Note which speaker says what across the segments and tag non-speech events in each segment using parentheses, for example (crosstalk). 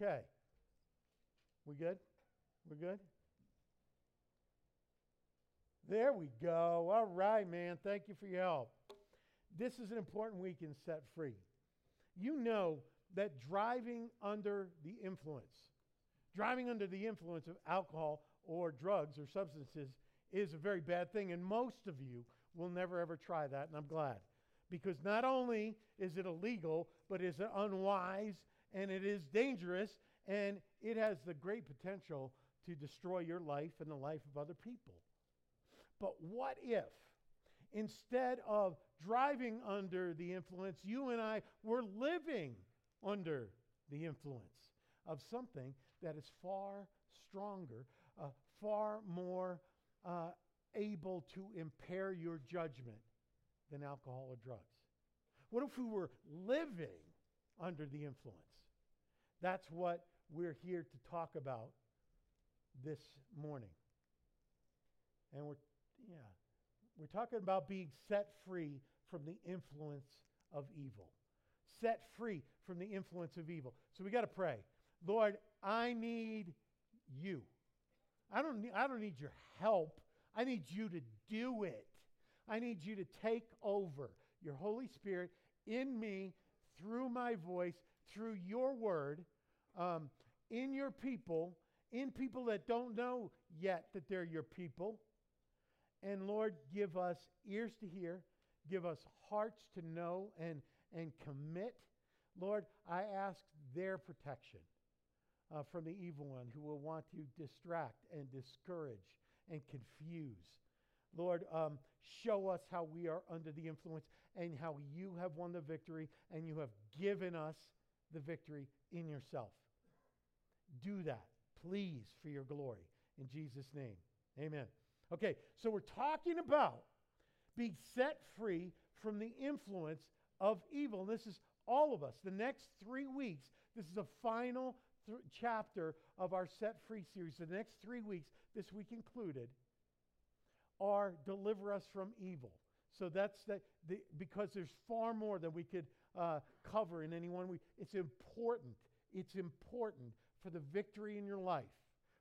Speaker 1: Okay. We good? We good? There we go. All right, man. Thank you for your help. This is an important week in Set Free. You know that driving under the influence, driving under the influence of alcohol or drugs or substances is a very bad thing, and most of you will never ever try that, and I'm glad. Because not only is it illegal, but it's unwise and it is dangerous and it has the great potential to destroy your life and the life of other people. But what if, instead of driving under the influence, you and I were living under the influence of something that is far stronger, uh, far more uh, able to impair your judgment than alcohol or drugs? What if we were living under the influence? That's what we're here to talk about this morning. And we're, yeah, we're talking about being set free from the influence of evil. Set free from the influence of evil. So we got to pray. Lord, I need you. I don't I don't need your help. I need you to do it. I need you to take over your Holy Spirit in me through my voice, through your word, um, in your people, in people that don't know yet that they're your people. And Lord, give us ears to hear, give us hearts to know and, and commit. Lord, I ask their protection uh, from the evil one who will want to distract and discourage and confuse. Lord, um, show us how we are under the influence and how you have won the victory and you have given us the victory in yourself. Do that, please, for your glory. In Jesus' name, amen. Okay, so we're talking about being set free from the influence of evil. And this is all of us. The next three weeks, this is the final th- chapter of our Set Free series. The next three weeks, this week included, are deliver us from evil. So that's the, the because there's far more that we could uh, cover in any one week. It's important. It's important for the victory in your life,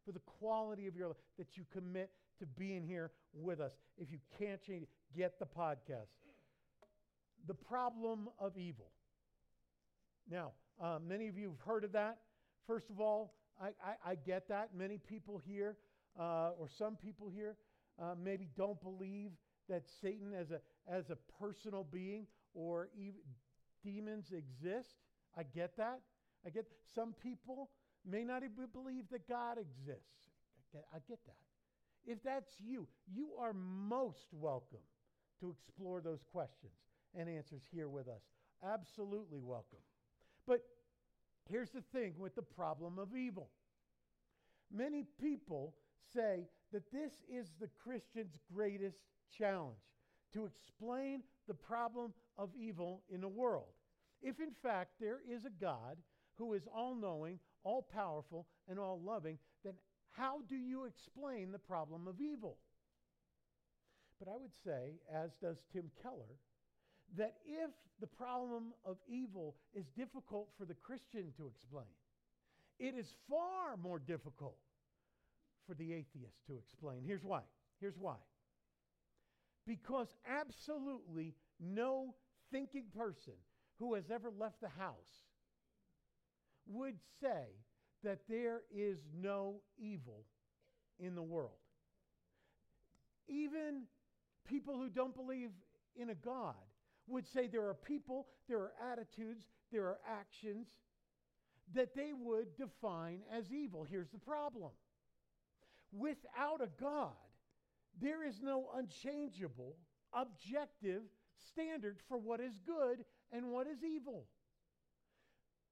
Speaker 1: for the quality of your life, that you commit to being here with us. If you can't change it, get the podcast. The problem of evil. Now, uh, many of you have heard of that. First of all, I, I, I get that. Many people here, uh, or some people here, uh, maybe don't believe that Satan as a, as a personal being or even demons exist. I get that. I get some people may not even believe that God exists. I get, I get that. If that's you, you are most welcome to explore those questions and answers here with us. Absolutely welcome. But here's the thing with the problem of evil many people say that this is the Christian's greatest challenge to explain the problem of evil in the world. If in fact there is a God who is all knowing, all powerful, and all loving, then how do you explain the problem of evil? But I would say, as does Tim Keller, that if the problem of evil is difficult for the Christian to explain, it is far more difficult for the atheist to explain. Here's why. Here's why. Because absolutely no thinking person who has ever left the house would say that there is no evil in the world. Even people who don't believe in a God would say there are people, there are attitudes, there are actions that they would define as evil. Here's the problem Without a God, there is no unchangeable, objective standard for what is good and what is evil.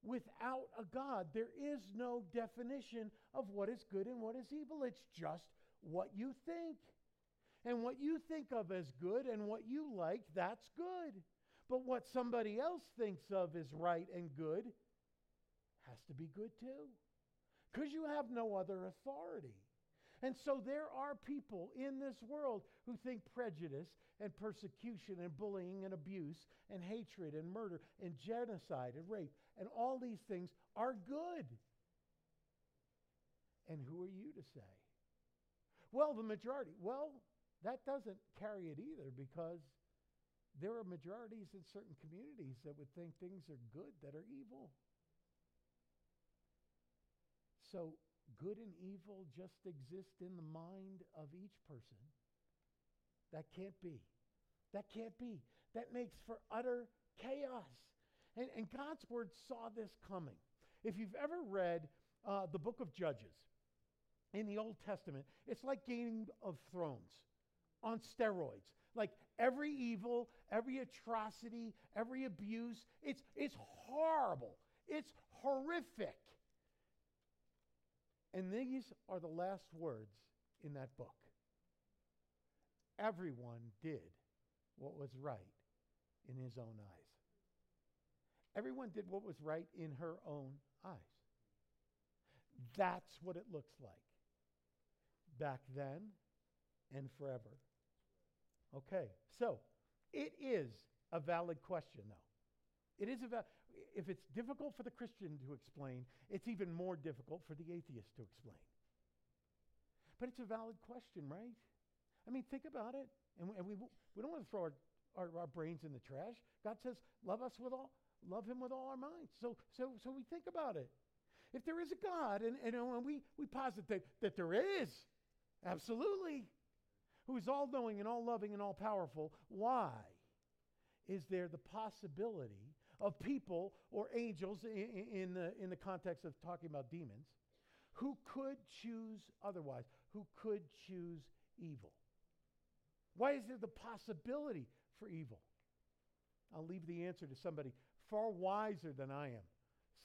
Speaker 1: Without a God, there is no definition of what is good and what is evil. It's just what you think. And what you think of as good and what you like, that's good. But what somebody else thinks of as right and good has to be good too. Because you have no other authority. And so there are people in this world who think prejudice and persecution and bullying and abuse and hatred and murder and genocide and rape and all these things are good. And who are you to say? Well, the majority. Well, that doesn't carry it either because there are majorities in certain communities that would think things are good that are evil. So good and evil just exist in the mind of each person. That can't be. That can't be. That makes for utter chaos. And, and God's word saw this coming. If you've ever read uh, the book of Judges in the Old Testament, it's like Game of Thrones on steroids. Like every evil, every atrocity, every abuse, it's, it's horrible. It's horrific. And these are the last words in that book. Everyone did what was right in his own eyes. Everyone did what was right in her own eyes. That's what it looks like back then and forever. Okay, so it is a valid question, though. It is a if it's difficult for the Christian to explain, it's even more difficult for the atheist to explain. But it's a valid question, right? I mean, think about it. And we, and we, we don't want to throw our, our, our brains in the trash. God says, love us with all, love him with all our minds. So, so, so we think about it. If there is a God, and, and, and we, we posit that, that there is, absolutely, who is all knowing and all loving and all powerful, why is there the possibility of people or angels in, the, in the context of talking about demons who could choose otherwise, who could choose evil? Why is there the possibility for evil? I'll leave the answer to somebody far wiser than I am.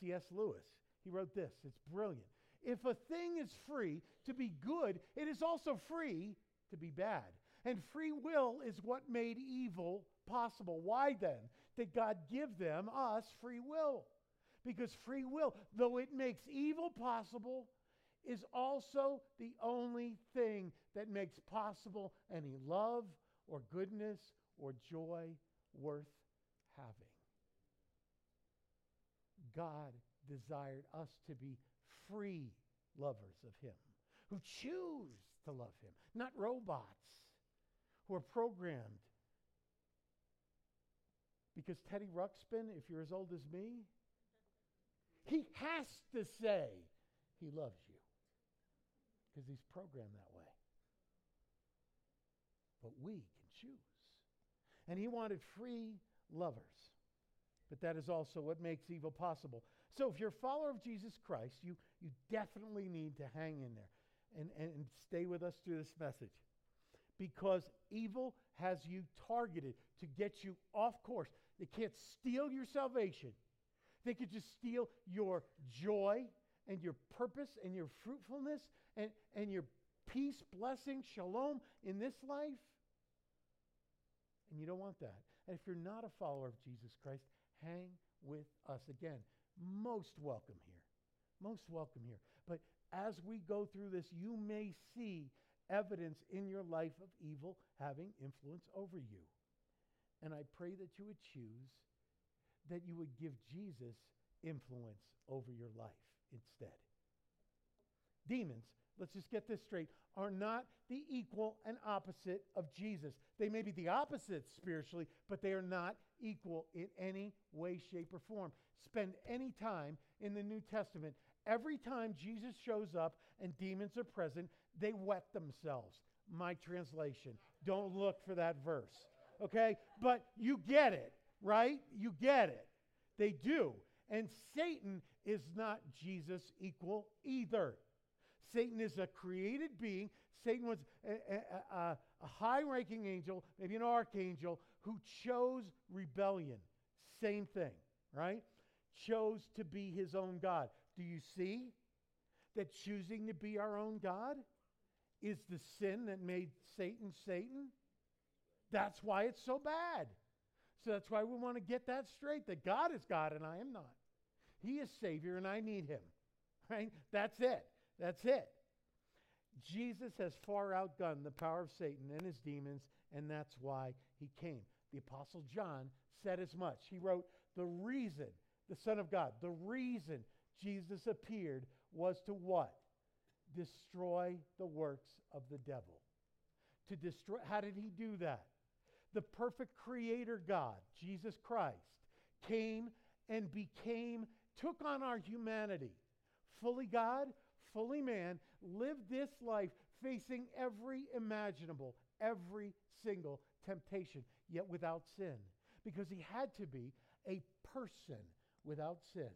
Speaker 1: C.S. Lewis. He wrote this. It's brilliant. If a thing is free to be good, it is also free to be bad. And free will is what made evil possible. Why then did God give them, us, free will? Because free will, though it makes evil possible, is also the only thing that makes possible any love or goodness or joy worth having. God desired us to be free lovers of Him, who choose to love Him, not robots who are programmed. Because Teddy Ruxpin, if you're as old as me, he has to say he loves you because he's programmed that way. But we can choose. And he wanted free lovers. But that is also what makes evil possible. So if you're a follower of Jesus Christ, you, you definitely need to hang in there and, and, and stay with us through this message. Because evil has you targeted to get you off course. They can't steal your salvation. They could just steal your joy and your purpose and your fruitfulness and, and your peace, blessing, shalom in this life. And you don't want that. And if you're not a follower of Jesus Christ, hang with us again. Most welcome here. Most welcome here. But as we go through this, you may see evidence in your life of evil having influence over you. And I pray that you would choose that you would give Jesus influence over your life instead. Demons, let's just get this straight, are not the equal and opposite of Jesus. They may be the opposite spiritually, but they are not equal in any way, shape, or form. Spend any time in the New Testament. Every time Jesus shows up and demons are present, they wet themselves. My translation. Don't look for that verse. Okay? But you get it, right? You get it. They do. And Satan is not Jesus equal either. Satan is a created being. Satan was a, a, a, high ranking angel, maybe an archangel, who chose rebellion. Same thing, right? Chose to be his own God. Do you see that choosing to be our own God is the sin that made Satan Satan? That's why it's so bad. So that's why we want to get that straight that God is God and I am not. He is Savior and I need Him. (laughs) Right? That's it. That's it. Jesus has far outgunned the power of Satan and his demons, and that's why he came. The Apostle John said as much. He wrote, The reason, the Son of God, the reason Jesus appeared was to what? destroy the works of the devil. To destroy, how did he do that? The perfect creator God, Jesus Christ, came and became, took on our humanity, fully God, fully man, lived this life facing every imaginable, every single temptation, yet without sin. Because he had to be a person without sin.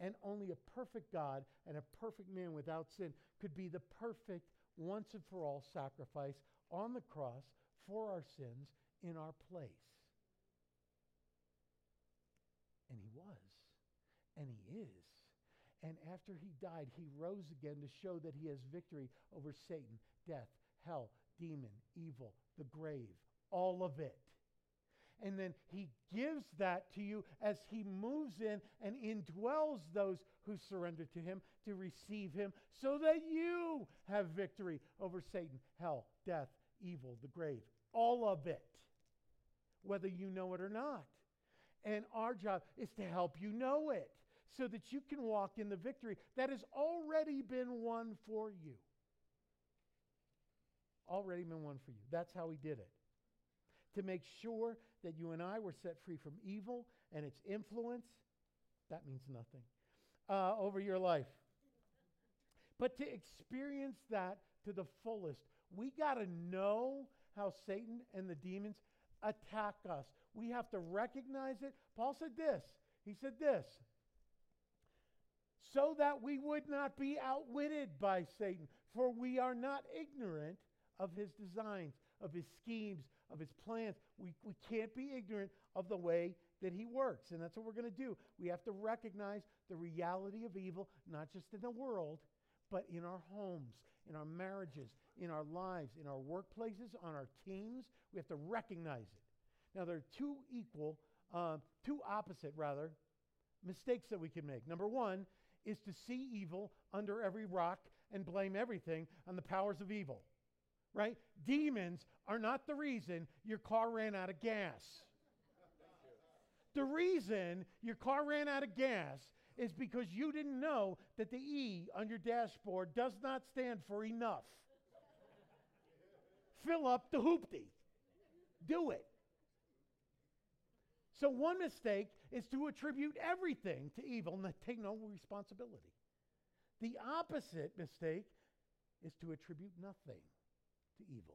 Speaker 1: And only a perfect God and a perfect man without sin could be the perfect, once and for all sacrifice on the cross for our sins in our place. And he was. And he is. And after he died, he rose again to show that he has victory over Satan, death, hell, demon, evil, the grave, all of it. And then he gives that to you as he moves in and indwells those who surrender to him to receive him so that you have victory over Satan, hell, death, evil, the grave, all of it, whether you know it or not. And our job is to help you know it so that you can walk in the victory that has already been won for you. Already been won for you. That's how he did it. To make sure that you and I were set free from evil and its influence, that means nothing, uh, over your life. But to experience that to the fullest, we got to know how Satan and the demons attack us. We have to recognize it. Paul said this. He said this so that we would not be outwitted by Satan, for we are not ignorant of his designs, of his schemes, of his plans. We, we can't be ignorant of the way that he works. And that's what we're going to do. We have to recognize the reality of evil, not just in the world, but in our homes, in our marriages, in our lives, in our workplaces, on our teams. We have to recognize it. Now, there are two equal, uh, two opposite, rather, mistakes that we can make. Number one is to see evil under every rock and blame everything on the powers of evil right? Demons are not the reason your car ran out of gas. The reason your car ran out of gas is because you didn't know that the E on your dashboard does not stand for enough. Fill up the hoopty. Do it. So, one mistake is to attribute everything to evil and take no responsibility. The opposite mistake is to attribute nothing to evil.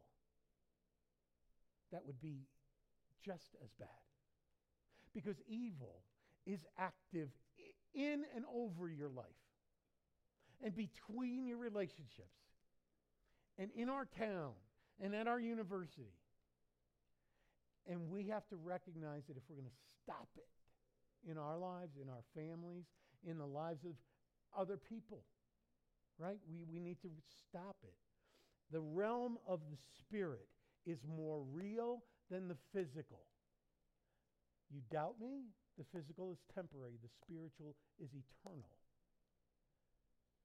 Speaker 1: That would be just as bad. Because evil is active in and over your life and between your relationships and in our town and at our university. And we have to recognize that if we're going to stop it in our lives, in our families, in the lives of other people, right? We, we need to stop it. The realm of the spirit is more real than the physical. You doubt me? The physical is temporary, the spiritual is eternal.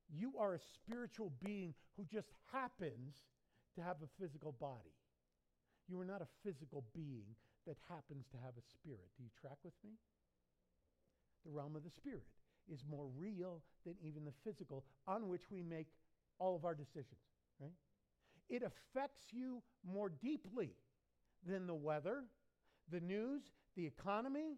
Speaker 1: You are a spiritual being who just happens to have a physical body. You are not a physical being that happens to have a spirit. Do you track with me? The realm of the spirit is more real than even the physical on which we make all of our decisions, right? it affects you more deeply than the weather, the news, the economy,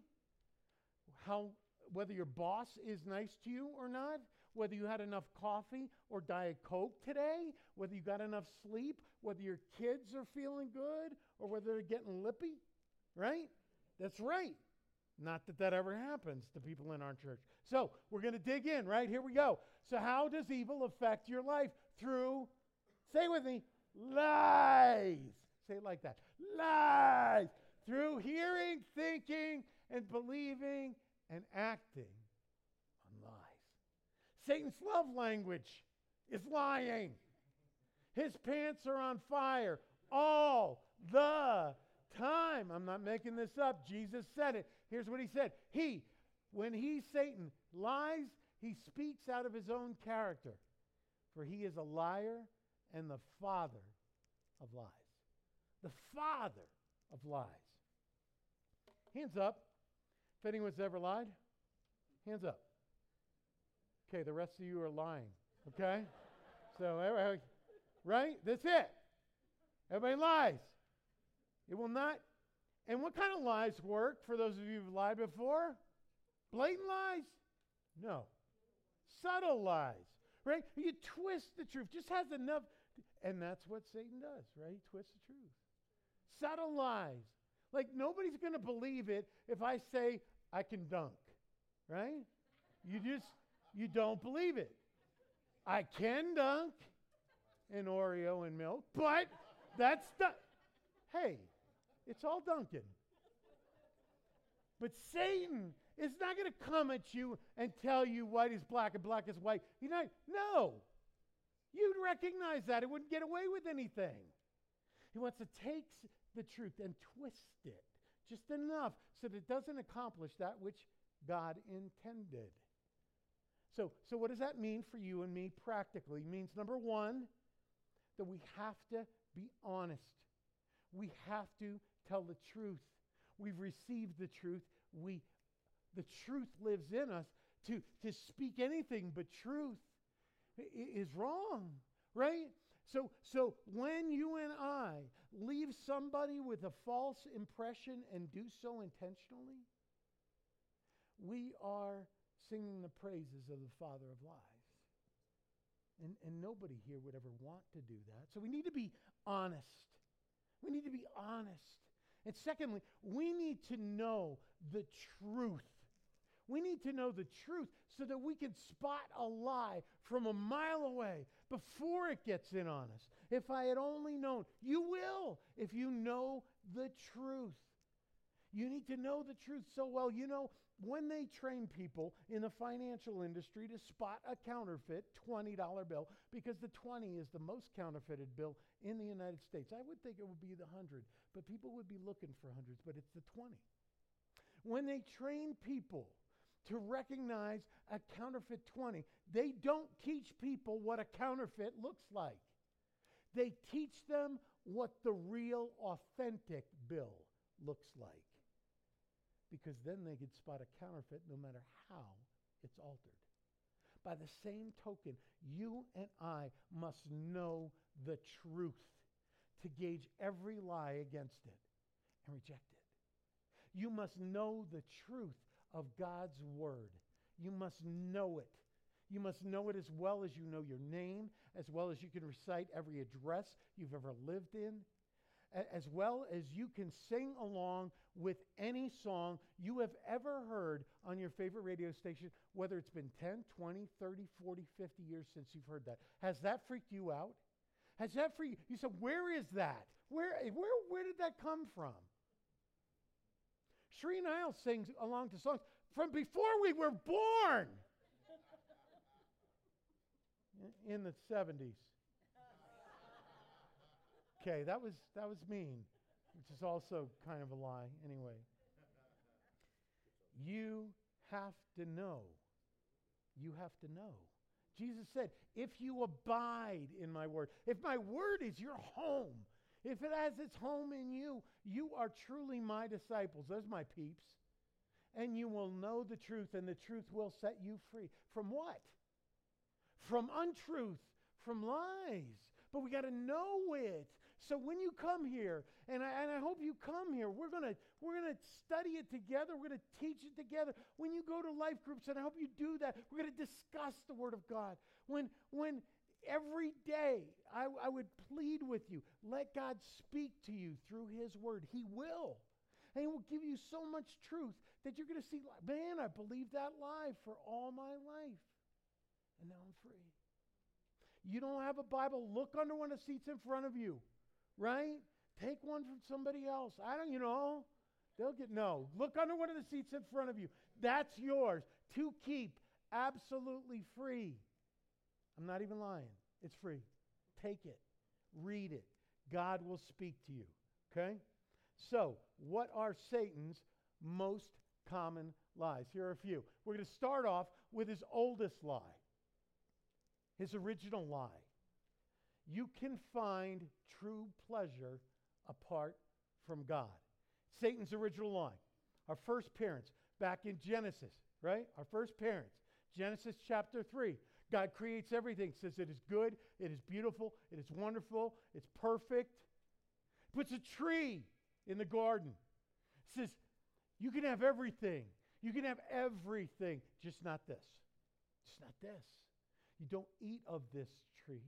Speaker 1: how whether your boss is nice to you or not, whether you had enough coffee or Diet Coke today, whether you got enough sleep, whether your kids are feeling good or whether they're getting lippy, right? That's right. Not that that ever happens to people in our church. So we're going to dig in, right? Here we go. So, how does evil affect your life? Through, say with me, lies. Say it like that. Lies. Through hearing, thinking, and believing and acting on lies. Satan's love language is lying. His pants are on fire all the time. I'm not making this up. Jesus said it. Here's what he said He, when he, Satan, lies, he speaks out of his own character. For he is a liar and the father of lies. The father of lies. Hands up. If anyone's ever lied, hands up. Okay, the rest of you are lying. Okay? So, (laughs) right? That's it. Everybody lies. It will not. And what kind of lies work for those of you who've lied before? Blatant lies? No. Subtle lies, right? You twist the truth. Just has enough. And that's what Satan does, right? He twists the truth. Subtle lies. Like nobody's going to believe it if I say I can dunk, right? You just, you don't believe it. I can dunk an Oreo and milk, but that's the. Hey, it's all Dunkin'. But Satan is not going to come at you and tell you white is black and black is white. You know, no. You'd recognize that. It wouldn't get away with anything. He wants to take the truth and twist it just enough so that it doesn't accomplish that which God intended. So, so what does that mean for you and me practically? It means number one, that we have to be honest. We have to tell the truth. We've received the truth. We the truth lives in us. To to speak anything but truth is wrong, right? So so when you and I leave somebody with a false impression and do so intentionally, we are singing the praises of the father of lies. And, and nobody here would ever want to do that. So we need to be honest. We need to be honest. And secondly, we need to know the truth. We need to know the truth so that we can spot a lie from a mile away before it gets in on us. If I had only known, you will if you know the truth. You need to know the truth so well. You know, when they train people in the financial industry to spot a counterfeit $20 bill, because the 20 is the most counterfeited bill in the United States. I would think it would be the 100, but people would be looking for hundreds, but it's the 20. When they train people to recognize a counterfeit 20, they don't teach people what a counterfeit looks like. They teach them what the real, authentic bill looks like because then they could spot a counterfeit no matter how it's altered. By the same token, you and I must know the truth to gauge every lie against it and reject it. You must know the truth of God's word. You must know it. You must know it as well as you know your name, as well as you can recite every address you've ever lived in, as well as you can sing along with any song you have ever heard on your favorite radio station, whether it's been 10, 20, 30, 40, 50 years since you've heard that. Has that freaked you out? Has that freaked you? you? said, where is that? Where, where, where did that come from? Sheree Niles sings along to songs from before we were born in- the 70s. Okay, that was that was mean, which is also kind of a lie anyway. You have to know. You have to know. Jesus said, "If you abide in my word, if my word is your home, if it has its home in you, you are truly my disciples. Those my peeps. And you will know the truth, and the truth will set you free. From what? From untruth, from lies. But we got to know it. So when you come here, and I, and I hope you come here, we're gonna we're gonna study it together. We're gonna teach it together. When you go to life groups, and I hope you do that, we're gonna discuss the Word of God. When when every day I, I would plead with you, let God speak to you through His Word. He will. And He will give you so much truth that you're going to see, man, I believed that lie for all my life. And now I'm free. You don't have a Bible, look under one of the seats in front of you, right? Take one from somebody else. I don't, you know, they'll get, no. Look under one of the seats in front of you. That's yours to keep absolutely free. I'm not even lying. It's free. Take it, read it. God will speak to you, okay? So, what are Satan's most common lies? Here are a few. We're going to start off with his oldest lie, his original lie. You can find true pleasure apart from God. Satan's original lie. Our first parents, back in Genesis, right? Our first parents, Genesis chapter 3. God creates everything, says it is good, it is beautiful, it is wonderful, it's perfect. Puts a tree in the garden. Says, you can have everything. You can have everything, just not this. Just not this. You don't eat of this tree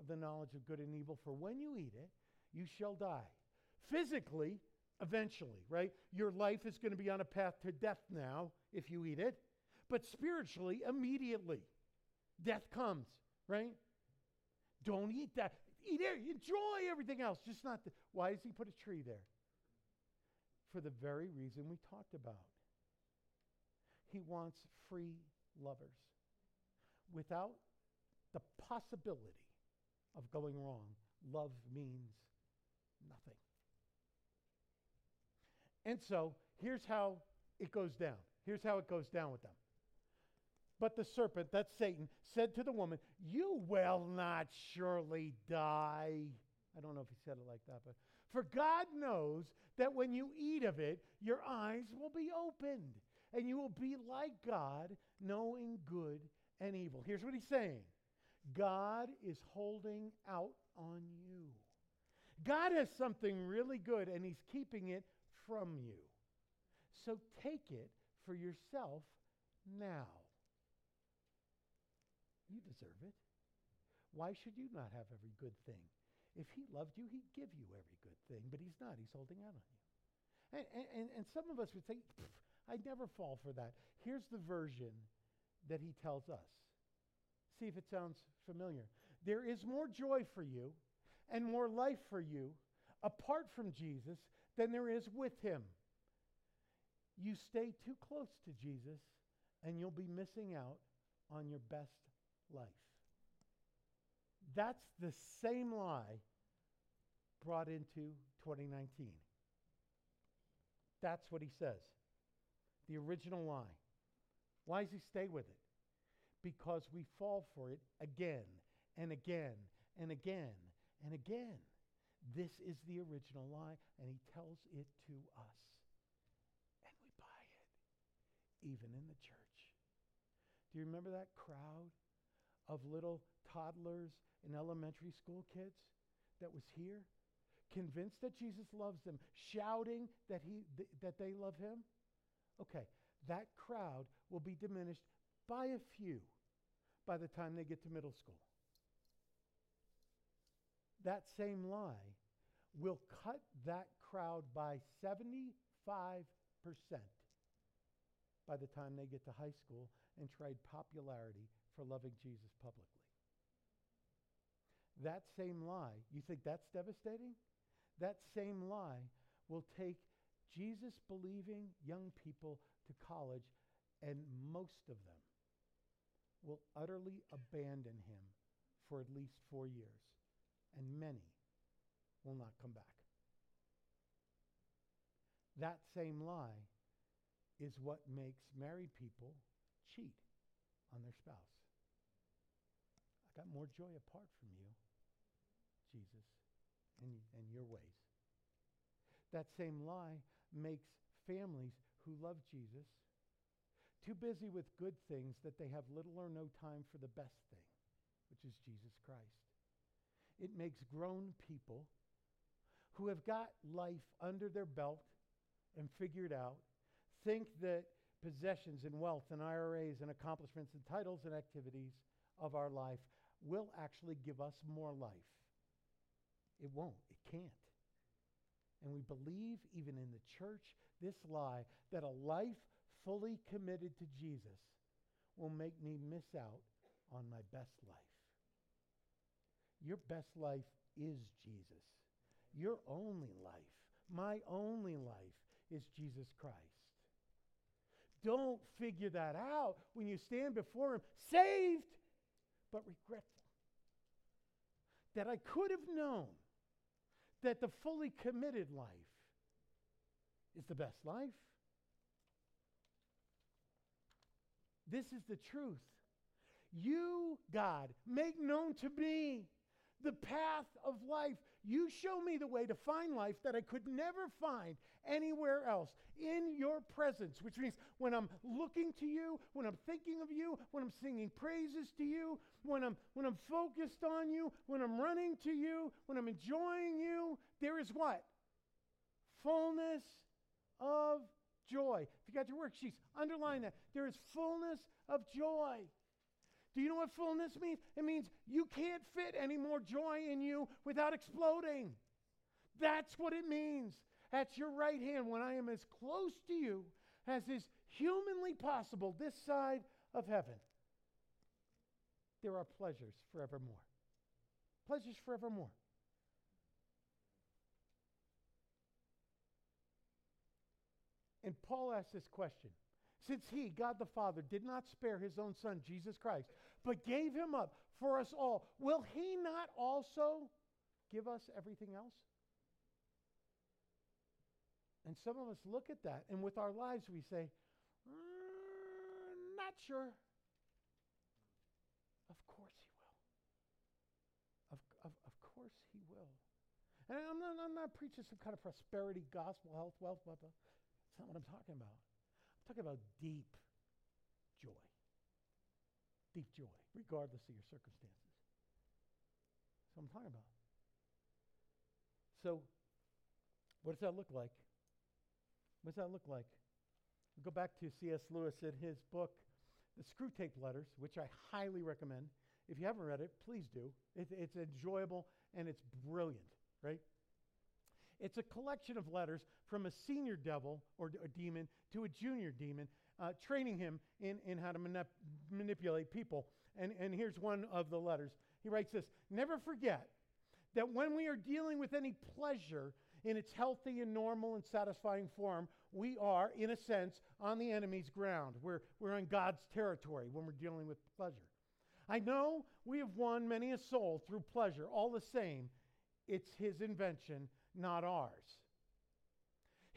Speaker 1: of the knowledge of good and evil, for when you eat it, you shall die. Physically, eventually, right? Your life is going to be on a path to death now if you eat it, but spiritually, immediately, death comes, right? Don't eat that. Eat it. Enjoy everything else, just not. The, why does he put a tree there? For the very reason we talked about. He wants free lovers without the possibility of going wrong. Love means nothing. And so here's how it goes down. Here's how it goes down with them. But the serpent, that's Satan, said to the woman, You will not surely die. I don't know if he said it like that, but for God knows that when you eat of it, your eyes will be opened and you will be like God, knowing good and evil. Here's what he's saying God is holding out on you. God has something really good and he's keeping it from you. So take it for yourself now. You deserve it. Why should you not have every good thing? If he loved you, he'd give you every good thing, but he's not. He's holding out on you. And, and, and some of us would say, I'd never fall for that. Here's the version that he tells us. See if it sounds familiar. There is more joy for you and more life for you apart from Jesus than there is with him. You stay too close to Jesus and you'll be missing out on your best life. That's the same lie brought into 2019. That's what he says. The original lie. Why does he stay with it? Because we fall for it again and again and again and again. This is the original lie, and he tells it to us. And we buy it, even in the church. Do you remember that crowd of little toddlers and elementary school kids that was here, convinced that Jesus loves them, shouting that, he, th- that they love him? Okay, that crowd will be diminished by a few by the time they get to middle school. That same lie will cut that crowd by 75% by the time they get to high school and trade popularity for loving Jesus publicly. That same lie, you think that's devastating? That same lie will take Jesus believing young people to college, and most of them will utterly abandon him for at least four years, and many will not come back. That same lie is what makes married people cheat on their spouse got more joy apart from you, Jesus, and, and your ways. That same lie makes families who love Jesus too busy with good things that they have little or no time for the best thing, which is Jesus Christ. It makes grown people who have got life under their belt and figured out think that possessions and wealth and IRAs and accomplishments and titles and activities of our life will actually give us more life. It won't. It can't. And we believe, even in the church, this lie that a life fully committed to Jesus will make me miss out on my best life. Your best life is Jesus. Your only life, my only life, is Jesus Christ. Don't figure that out when you stand before Him saved but regretful. That I could have known that the fully committed life is the best life. This is the truth. You, God, make known to me the path of life. You show me the way to find life that I could never find anywhere else in your presence, which means when I'm looking to you, when I'm thinking of you, when I'm singing praises to you, when I'm when I'm focused on you, when I'm running to you, when I'm enjoying you, there is what? Fullness of joy. If you got your worksheets, underline that. There is fullness of joy. Do you know what fullness means? It means you can't fit any more joy in you without exploding. That's what it means. At your right hand, when I am as close to you as is humanly possible this side of heaven, there are pleasures forevermore. Pleasures forevermore. And Paul asks this question Since he, God the Father, did not spare his own Son, Jesus Christ, but gave him up for us all, will he not also give us everything else? And some of us look at that, and with our lives, we say, mm, Not sure. Of course he will. Of, of, of course he will. And I'm not, I'm not preaching some kind of prosperity, gospel, health, wealth, blah, blah. That's not what I'm talking about. I'm talking about deep joy. Deep joy, regardless of your circumstances. That's what I'm talking about. So, what does that look like? What does that look like? We go back to C.S. Lewis in his book, The Screwtape Letters, which I highly recommend. If you haven't read it, please do. It, it's enjoyable and it's brilliant, right? It's a collection of letters from a senior devil or a demon to a junior demon, uh, training him in, in how to manip- manipulate people. And, and here's one of the letters. He writes this Never forget that when we are dealing with any pleasure in its healthy and normal and satisfying form, we are, in a sense, on the enemy's ground. We're, we're on God's territory when we're dealing with pleasure. I know we have won many a soul through pleasure. All the same, it's his invention, not ours.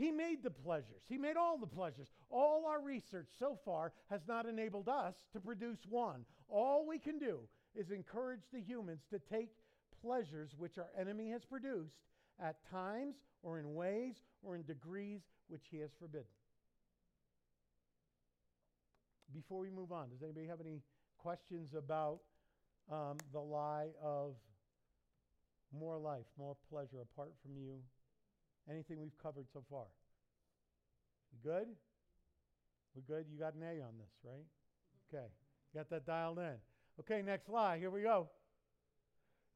Speaker 1: He made the pleasures. He made all the pleasures. All our research so far has not enabled us to produce one. All we can do is encourage the humans to take pleasures which our enemy has produced at times or in ways or in degrees which he has forbidden. Before we move on, does anybody have any questions about um, the lie of more life, more pleasure apart from you? Anything we've covered so far? We good? We good? You got an A on this, right? Okay. Got that dialed in. Okay, next lie. Here we go.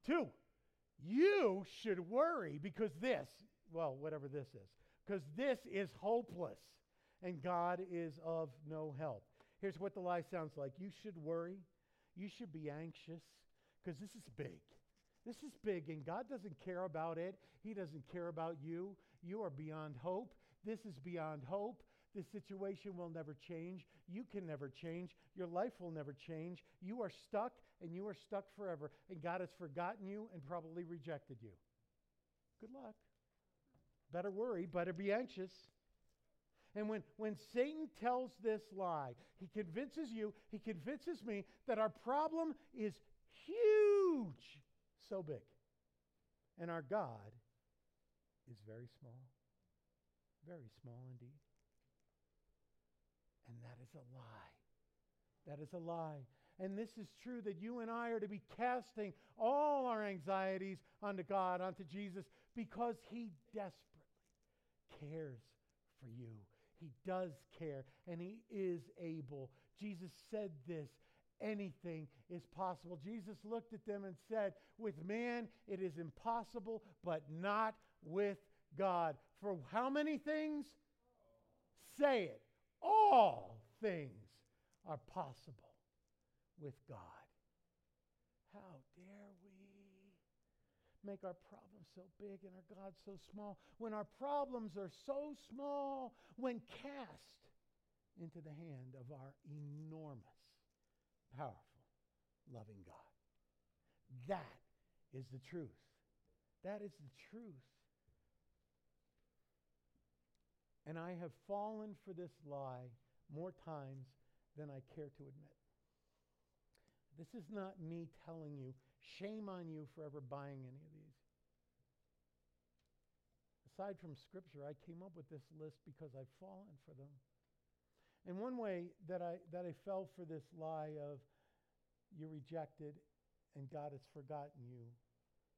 Speaker 1: Two. You should worry because this, well, whatever this is, because this is hopeless and God is of no help. Here's what the lie sounds like you should worry, you should be anxious because this is big. This is big, and God doesn't care about it. He doesn't care about you. You are beyond hope. This is beyond hope. This situation will never change. You can never change. Your life will never change. You are stuck and you are stuck forever. And God has forgotten you and probably rejected you. Good luck. Better worry, better be anxious. And when, when Satan tells this lie, he convinces you, he convinces me that our problem is huge, so big. And our God is very small, very small indeed. And that is a lie. That is a lie. And this is true that you and I are to be casting all our anxieties onto God, onto Jesus, because He desperately cares for you. He does care, and He is able. Jesus said this anything is possible. Jesus looked at them and said, With man it is impossible, but not with God. For how many things? Say it all things are possible with God. How dare we make our problems so big and our God so small when our problems are so small when cast into the hand of our enormous, powerful, loving God. That is the truth. That is the truth. And I have fallen for this lie more times than I care to admit. This is not me telling you, shame on you for ever buying any of these. Aside from Scripture, I came up with this list because I've fallen for them. And one way that I, that I fell for this lie of you're rejected and God has forgotten you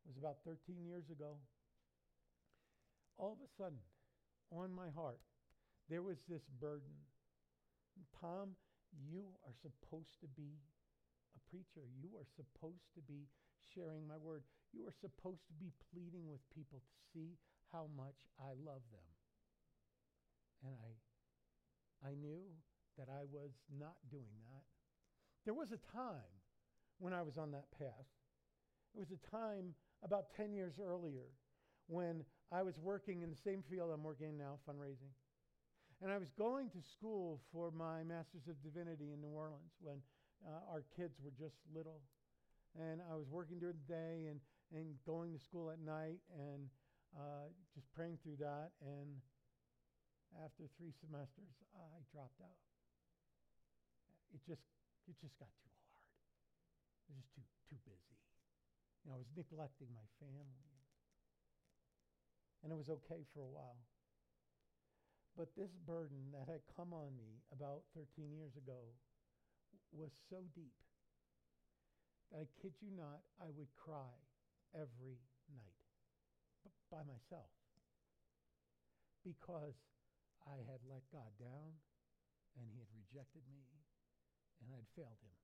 Speaker 1: was about 13 years ago. All of a sudden, on my heart, there was this burden. Tom, you are supposed to be a preacher. You are supposed to be sharing my word. You are supposed to be pleading with people to see how much I love them. And I I knew that I was not doing that. There was a time when I was on that path. It was a time about 10 years earlier when I was working in the same field I'm working in now, fundraising. And I was going to school for my Master's of Divinity in New Orleans when uh, our kids were just little. And I was working during the day and, and going to school at night and uh, just praying through that. And after three semesters, I dropped out. It just, it just got too hard. It was just too, too busy. You know, I was neglecting my family. And it was okay for a while. But this burden that had come on me about 13 years ago was so deep that I kid you not, I would cry every night b- by myself because I had let God down and he had rejected me and I'd failed him.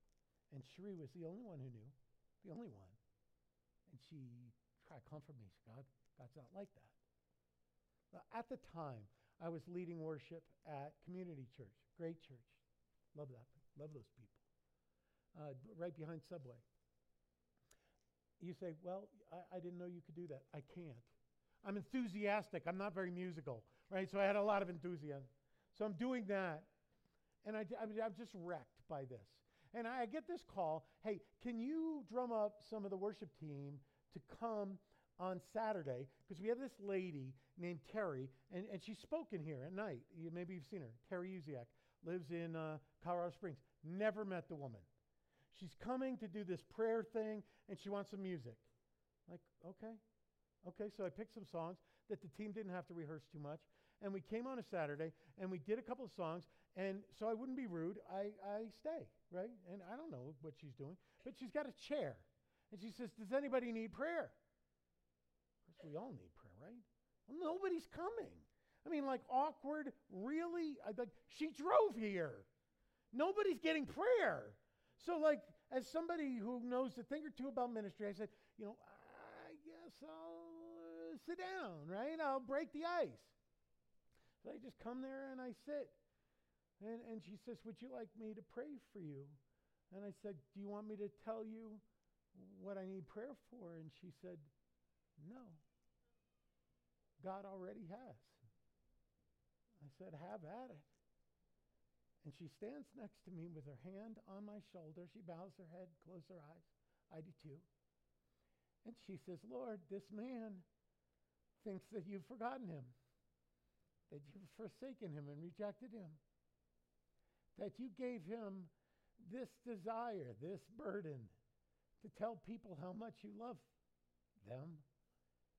Speaker 1: And Cherie was the only one who knew, the only one. And she tried to comfort me. She said, God, God's not like that. But at the time, I was leading worship at Community Church, great church. Love that. Love those people. Uh, right behind Subway. You say, Well, I, I didn't know you could do that. I can't. I'm enthusiastic. I'm not very musical, right? So I had a lot of enthusiasm. So I'm doing that. And I, I I'm just wrecked by this. And I get this call hey, can you drum up some of the worship team to come on Saturday? Because we have this lady named Terry, and, and she's spoken here at night. You, maybe you've seen her. Terry Uziak lives in uh, Colorado Springs. Never met the woman. She's coming to do this prayer thing, and she wants some music. Like, okay. Okay, so I picked some songs that the team didn't have to rehearse too much. And we came on a Saturday, and we did a couple of songs. And so I wouldn't be rude. I, I stay, right? And I don't know what she's doing, but she's got a chair. And she says, Does anybody need prayer? Of course, we all need prayer, right? Well, nobody's coming. I mean, like awkward, really? I, like, she drove here. Nobody's getting prayer. So, like, as somebody who knows a thing or two about ministry, I said, you know, I guess I'll sit down, right? I'll break the ice. So I just come there and I sit. And, and she says, Would you like me to pray for you? And I said, Do you want me to tell you what I need prayer for? And she said, No. God already has. I said, Have at it. And she stands next to me with her hand on my shoulder. She bows her head, closes her eyes. I do too. And she says, Lord, this man thinks that you've forgotten him, that you've forsaken him and rejected him, that you gave him this desire, this burden to tell people how much you love them,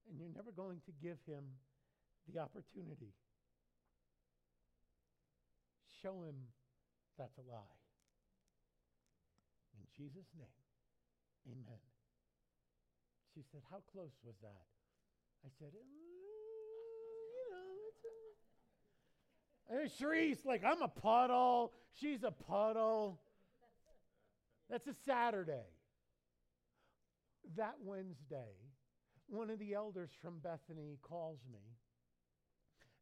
Speaker 1: and you're never going to give him the opportunity show him that's a lie. In Jesus' name, amen. She said, How close was that? I said, uh, You know, it's a. And like, I'm a puddle. She's a puddle. That's a Saturday. That Wednesday, one of the elders from Bethany calls me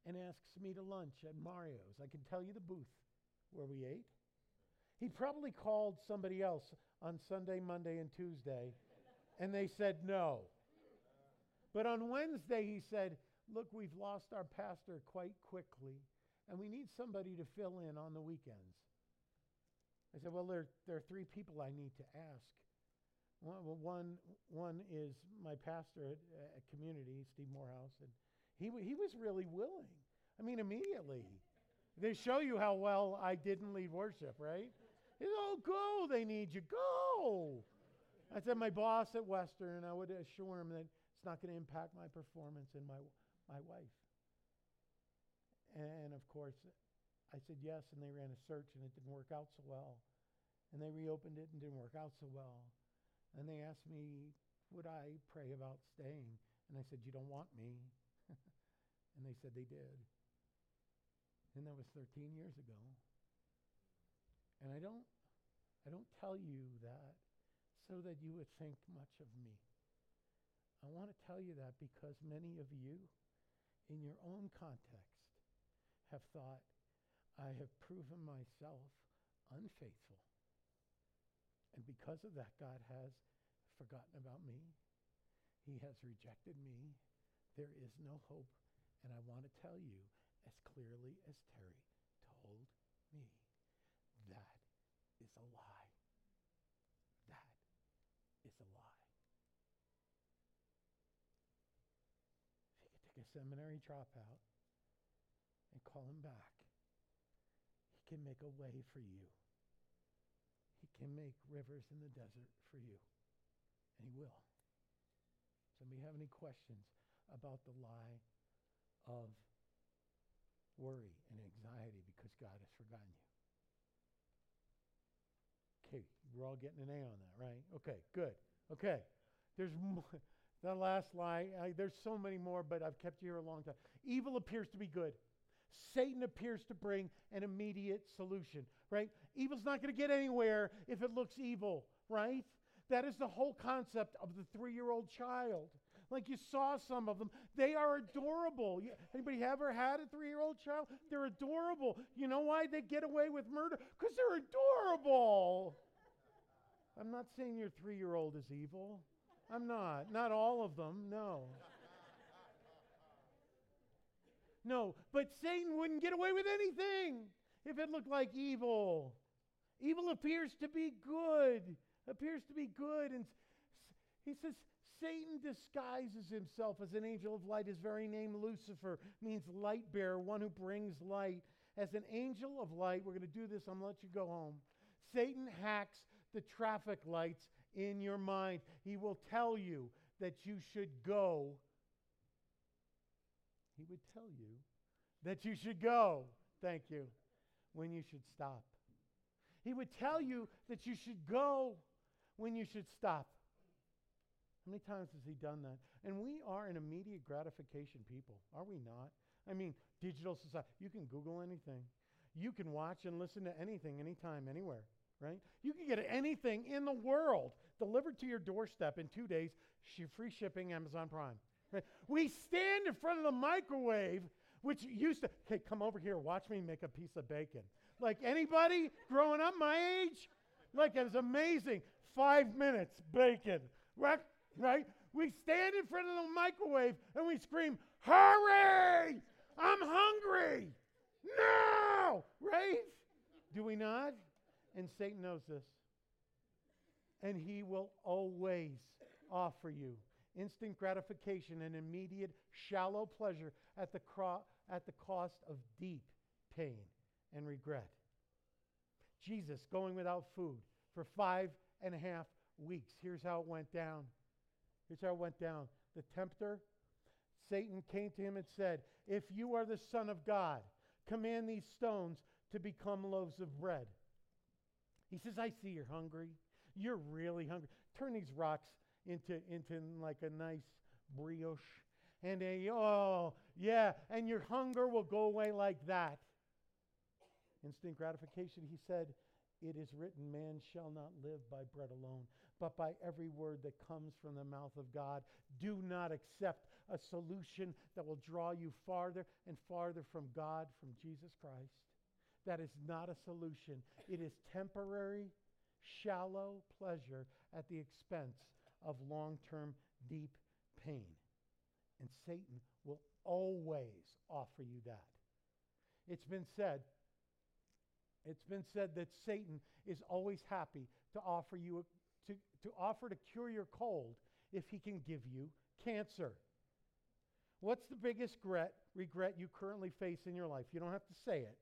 Speaker 1: and asks me to lunch at Mario's. I can tell you the booth where we ate. He probably called somebody else on Sunday, Monday, and Tuesday, and they said no. But on Wednesday, he said, Look, we've lost our pastor quite quickly, and we need somebody to fill in on the weekends. I said, Well, there, there are three people I need to ask. One, one, is my pastor at, at Community, Steve Morehouse, and he, he was really willing. I mean, immediately. They show you how well I didn't lead worship, right? Said, Oh, go. They need you. Go. I said, My boss at Western, I would assure him that it's not going to impact my performance and my, my wife. And of course, I said yes, and they ran a search, and it didn't work out so well. And they reopened it and didn't work out so well. And they asked me, would I pray about staying? And I said, You don't want me. (laughs) and they said they did. And that was 13 years ago. And I don't I don't tell you that so that you would think much of me. I want to tell you that because many of you in your own context have thought I have proven myself unfaithful. And because of that, God has forgotten about me. He has rejected me. There is no hope. And I want to tell you, as clearly as Terry told me, that is a lie. That is a lie. If you could take a seminary dropout and call him back, he can make a way for you. He can make rivers in the desert for you. And he will. Somebody have any questions about the lie of worry and anxiety because God has forgotten you? Okay, we're all getting an A on that, right? Okay, good. Okay, there's (laughs) more. The last lie, I, there's so many more, but I've kept you here a long time. Evil appears to be good. Satan appears to bring an immediate solution, right? Evil's not going to get anywhere if it looks evil, right? That is the whole concept of the three year old child. Like you saw some of them. They are adorable. Anybody ever had a three year old child? They're adorable. You know why they get away with murder? Because they're adorable. I'm not saying your three year old is evil. I'm not. Not all of them, no. No, but Satan wouldn't get away with anything if it looked like evil. Evil appears to be good appears to be good. And he says, Satan disguises himself as an angel of light. His very name, Lucifer, means light bearer, one who brings light. As an angel of light, we're going to do this, I'm going to let you go home. Satan hacks the traffic lights in your mind. He will tell you that you should go. He would tell you that you should go. Thank you. When you should stop. He would tell you that you should go when you should stop. How many times has he done that? And we are an immediate gratification people, are we not? I mean, digital society, you can Google anything. You can watch and listen to anything, anytime, anywhere, right? You can get anything in the world delivered to your doorstep in two days, free shipping, Amazon Prime. (laughs) We stand in front of the microwave, which used to, hey, come over here, watch me make a piece of bacon. Like anybody growing up my age? Like it was amazing five minutes, bacon, right? Right? We stand in front of the microwave and we scream, Hurry! I'm hungry! No! Right? Do we not? And Satan knows this. And he will always offer you instant gratification and immediate shallow pleasure at the, cro- at the cost of deep pain and regret. Jesus going without food for five and a half weeks. Here's how it went down. Here's how it went down. The tempter, Satan, came to him and said, If you are the Son of God, command these stones to become loaves of bread. He says, I see you're hungry. You're really hungry. Turn these rocks into, into like a nice brioche. And a, oh, yeah, and your hunger will go away like that. Instant gratification. He said, it is written, Man shall not live by bread alone, but by every word that comes from the mouth of God. Do not accept a solution that will draw you farther and farther from God, from Jesus Christ. That is not a solution. It is temporary, shallow pleasure at the expense of long term, deep pain. And Satan will always offer you that. It's been said it's been said that Satan is always happy to offer you a, to, to offer to cure your cold if he can give you cancer. What's the biggest regret, regret you currently face in your life? You don't have to say it.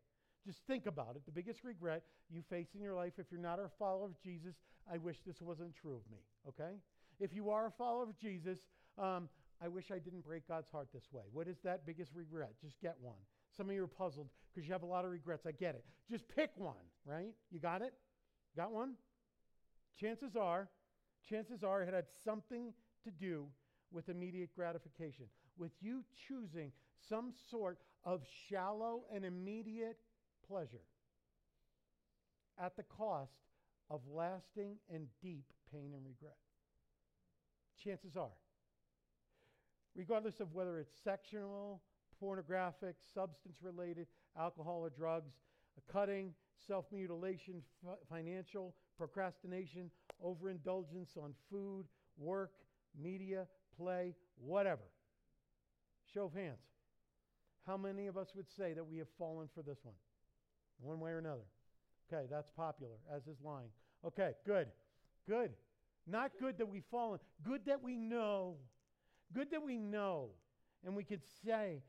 Speaker 1: Just think about it. The biggest regret you face in your life, if you're not a follower of Jesus, I wish this wasn't true of me, okay? If you are a follower of Jesus, um, I wish I didn't break God's heart this way. What is that biggest regret? Just get one. Some of you are puzzled because you have a lot of regrets. I get it. Just pick one, right? You got it? Got one? Chances are, chances are it had something to do with immediate gratification, with you choosing some sort of shallow and immediate pleasure at the cost of lasting and deep pain and regret. Chances are. Regardless of whether it's sexual, pornographic, substance related, alcohol or drugs, cutting, self mutilation, f- financial, procrastination, overindulgence on food, work, media, play, whatever. Show of hands. How many of us would say that we have fallen for this one? One way or another. Okay, that's popular, as is lying. Okay, good. Good. Not good that we've fallen, good that we know. Good that we know. And we could say,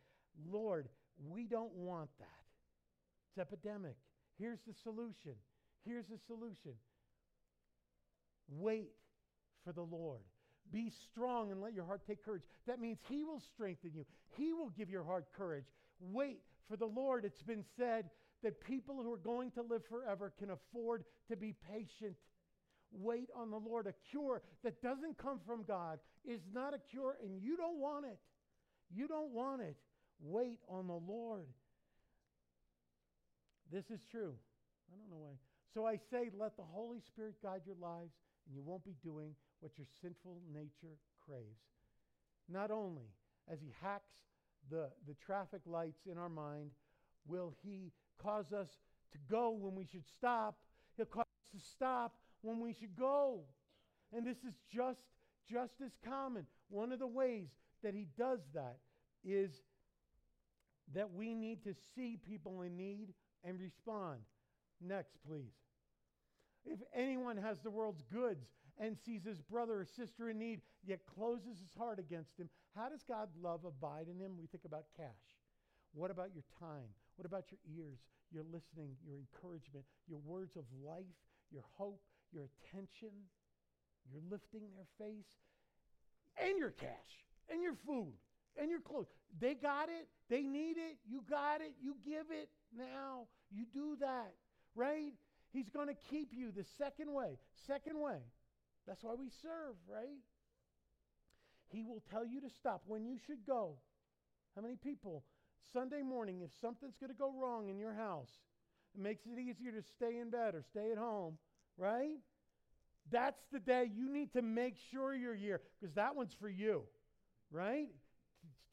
Speaker 1: Lord, we don't want that. It's epidemic. Here's the solution. Here's the solution. Wait for the Lord. Be strong and let your heart take courage. That means He will strengthen you, He will give your heart courage. Wait for the Lord. It's been said that people who are going to live forever can afford to be patient. Wait on the Lord. A cure that doesn't come from God is not a cure, and you don't want it. You don't want it. Wait on the Lord. This is true. I don't know why. So I say, let the Holy Spirit guide your lives, and you won't be doing what your sinful nature craves. Not only as He hacks the, the traffic lights in our mind, will He cause us to go when we should stop, He'll cause us to stop when we should go. And this is just, just as common. One of the ways that He does that is that we need to see people in need and respond. Next, please. If anyone has the world's goods and sees his brother or sister in need, yet closes his heart against him, how does God's love abide in him? We think about cash. What about your time? What about your ears, your listening, your encouragement, your words of life, your hope, your attention, your lifting their face, and your cash, and your food, and your clothes? They got it. They need it. You got it. You give it now. You do that, right? He's going to keep you the second way. Second way. That's why we serve, right? He will tell you to stop when you should go. How many people, Sunday morning, if something's going to go wrong in your house, it makes it easier to stay in bed or stay at home, right? That's the day you need to make sure you're here because that one's for you, right?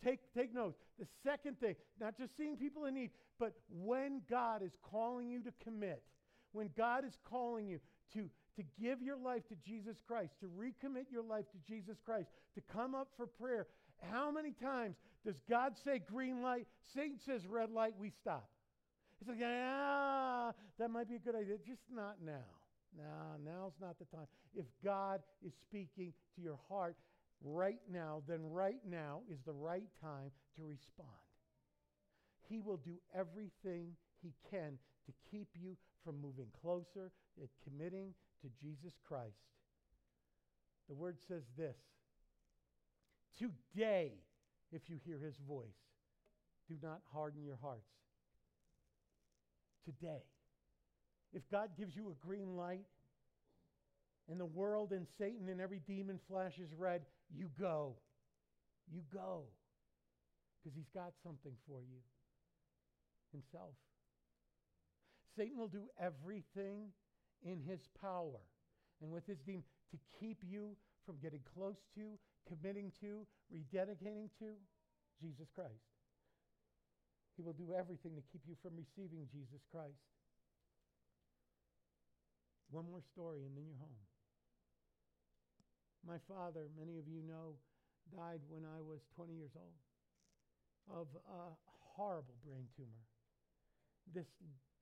Speaker 1: Take, take notes. The second thing, not just seeing people in need, but when God is calling you to commit, when God is calling you to, to give your life to Jesus Christ, to recommit your life to Jesus Christ, to come up for prayer, how many times does God say green light? Satan says red light, we stop. It's like, ah, that might be a good idea. Just not now. Nah, now's not the time. If God is speaking to your heart right now, then right now is the right time to respond. He will do everything he can to keep you from moving closer and committing to Jesus Christ. The word says this Today, if you hear his voice, do not harden your hearts. Today. If God gives you a green light and the world and Satan and every demon flashes red, you go. You go. Because he's got something for you himself. Satan will do everything in his power and with his demon to keep you from getting close to, committing to, rededicating to Jesus Christ. He will do everything to keep you from receiving Jesus Christ. One more story and then you're home. My father, many of you know, died when I was 20 years old of a horrible brain tumor this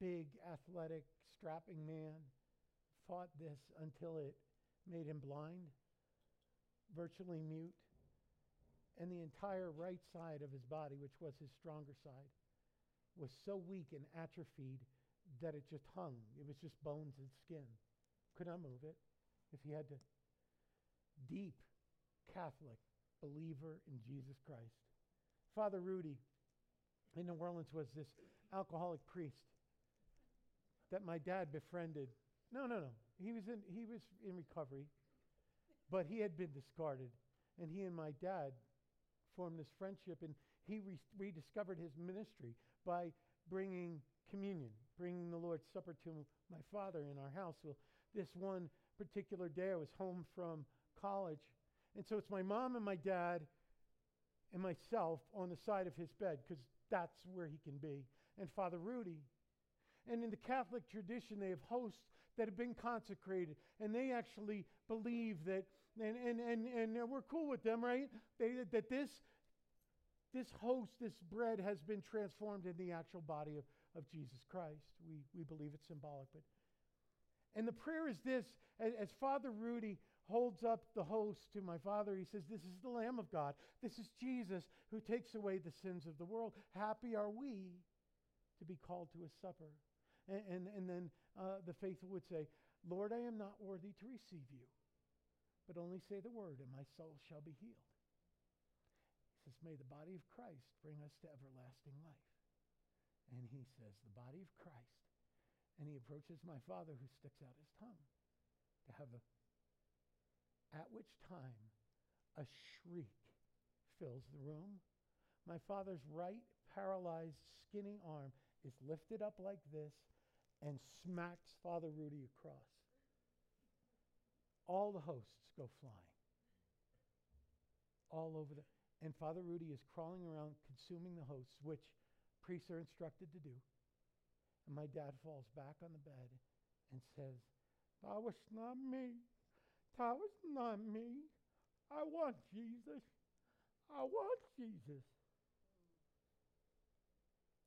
Speaker 1: big, athletic, strapping man fought this until it made him blind, virtually mute, and the entire right side of his body, which was his stronger side, was so weak and atrophied that it just hung. It was just bones and skin. Could not move it if he had to. Deep Catholic believer in Jesus Christ. Father Rudy in New Orleans was this alcoholic priest that my dad befriended. No, no, no. He was in he was in recovery, but he had been discarded, and he and my dad formed this friendship, and he re- rediscovered his ministry by bringing communion, bringing the Lord's Supper to my father in our house. Well, this one particular day, I was home from college, and so it's my mom and my dad and myself on the side of his bed because that's where he can be, and Father Rudy. And in the Catholic tradition, they have hosts that have been consecrated, and they actually believe that, and, and, and, and we're cool with them, right? They, that this, this host, this bread, has been transformed in the actual body of, of Jesus Christ. We, we believe it's symbolic. But, and the prayer is this as, Father Rudy holds up the host to my father, he says, This is the Lamb of God. This is Jesus who takes away the sins of the world. Happy are we to be called to a supper. And, and, and then uh, the faithful would say, Lord, I am not worthy to receive you, but only say the word, and my soul shall be healed. He says, May the body of Christ bring us to everlasting life. And he says, The body of Christ. And he approaches my father, who sticks out his tongue to have a, at which time a shriek fills the room. My father's right paralyzed, skinny arm is lifted up like this and smacks Father Rudy across. All the hosts go flying. All over the. And Father Rudy is crawling around, consuming the hosts, which priests are instructed to do. And my dad falls back on the bed and says, That was not me. That was not me. I want Jesus. I want Jesus.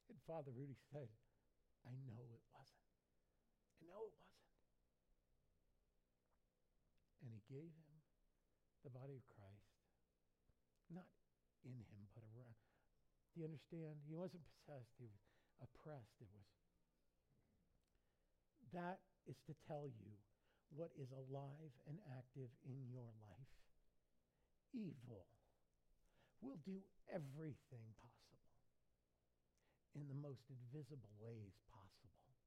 Speaker 1: And Father Rudy said, I know it wasn't. I know it wasn't. And he gave him the body of Christ, not in him, but around. Do you understand? He wasn't possessed, he was oppressed. It was. That is to tell you what is alive and active in your life. Evil will do everything possible in the most invisible ways possible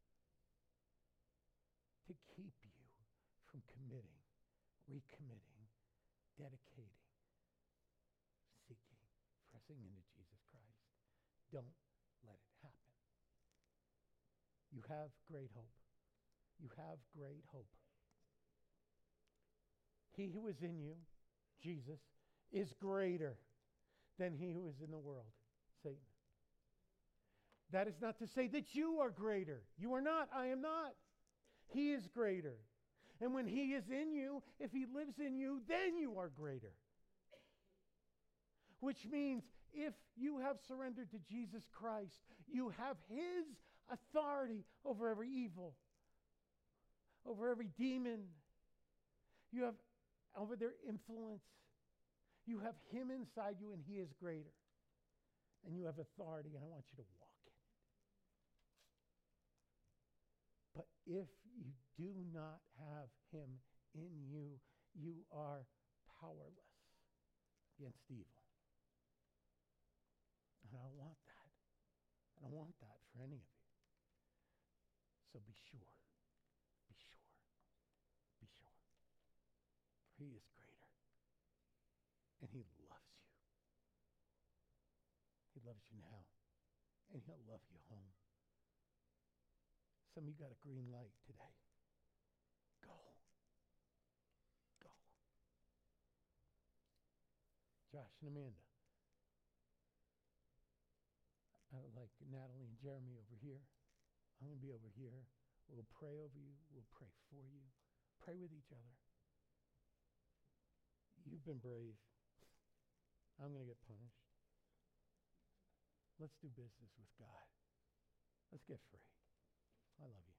Speaker 1: to keep you from committing, recommitting, dedicating, seeking, pressing into Jesus Christ. Don't let it happen. You have great hope. You have great hope. He who is in you, Jesus, is greater than he who is in the world, Satan. That is not to say that you are greater. You are not. I am not. He is greater. And when he is in you, if he lives in you, then you are greater. Which means if you have surrendered to Jesus Christ, you have his authority over every evil, over every demon. You have over their influence. You have him inside you, and he is greater. And you have authority, and I want you to walk in it. But if do not have him in you, you are powerless against evil. And I don't want that. I don't want that for any of you. So be sure. Be sure. Be sure. For he is greater. And he loves you. He loves you now. And he'll love you home. Some of you got a green light today. Go. Go. Josh and Amanda. I like Natalie and Jeremy over here. I'm going to be over here. We'll pray over you. We'll pray for you. Pray with each other. You've been brave. I'm going to get punished. Let's do business with God. Let's get free. I love you.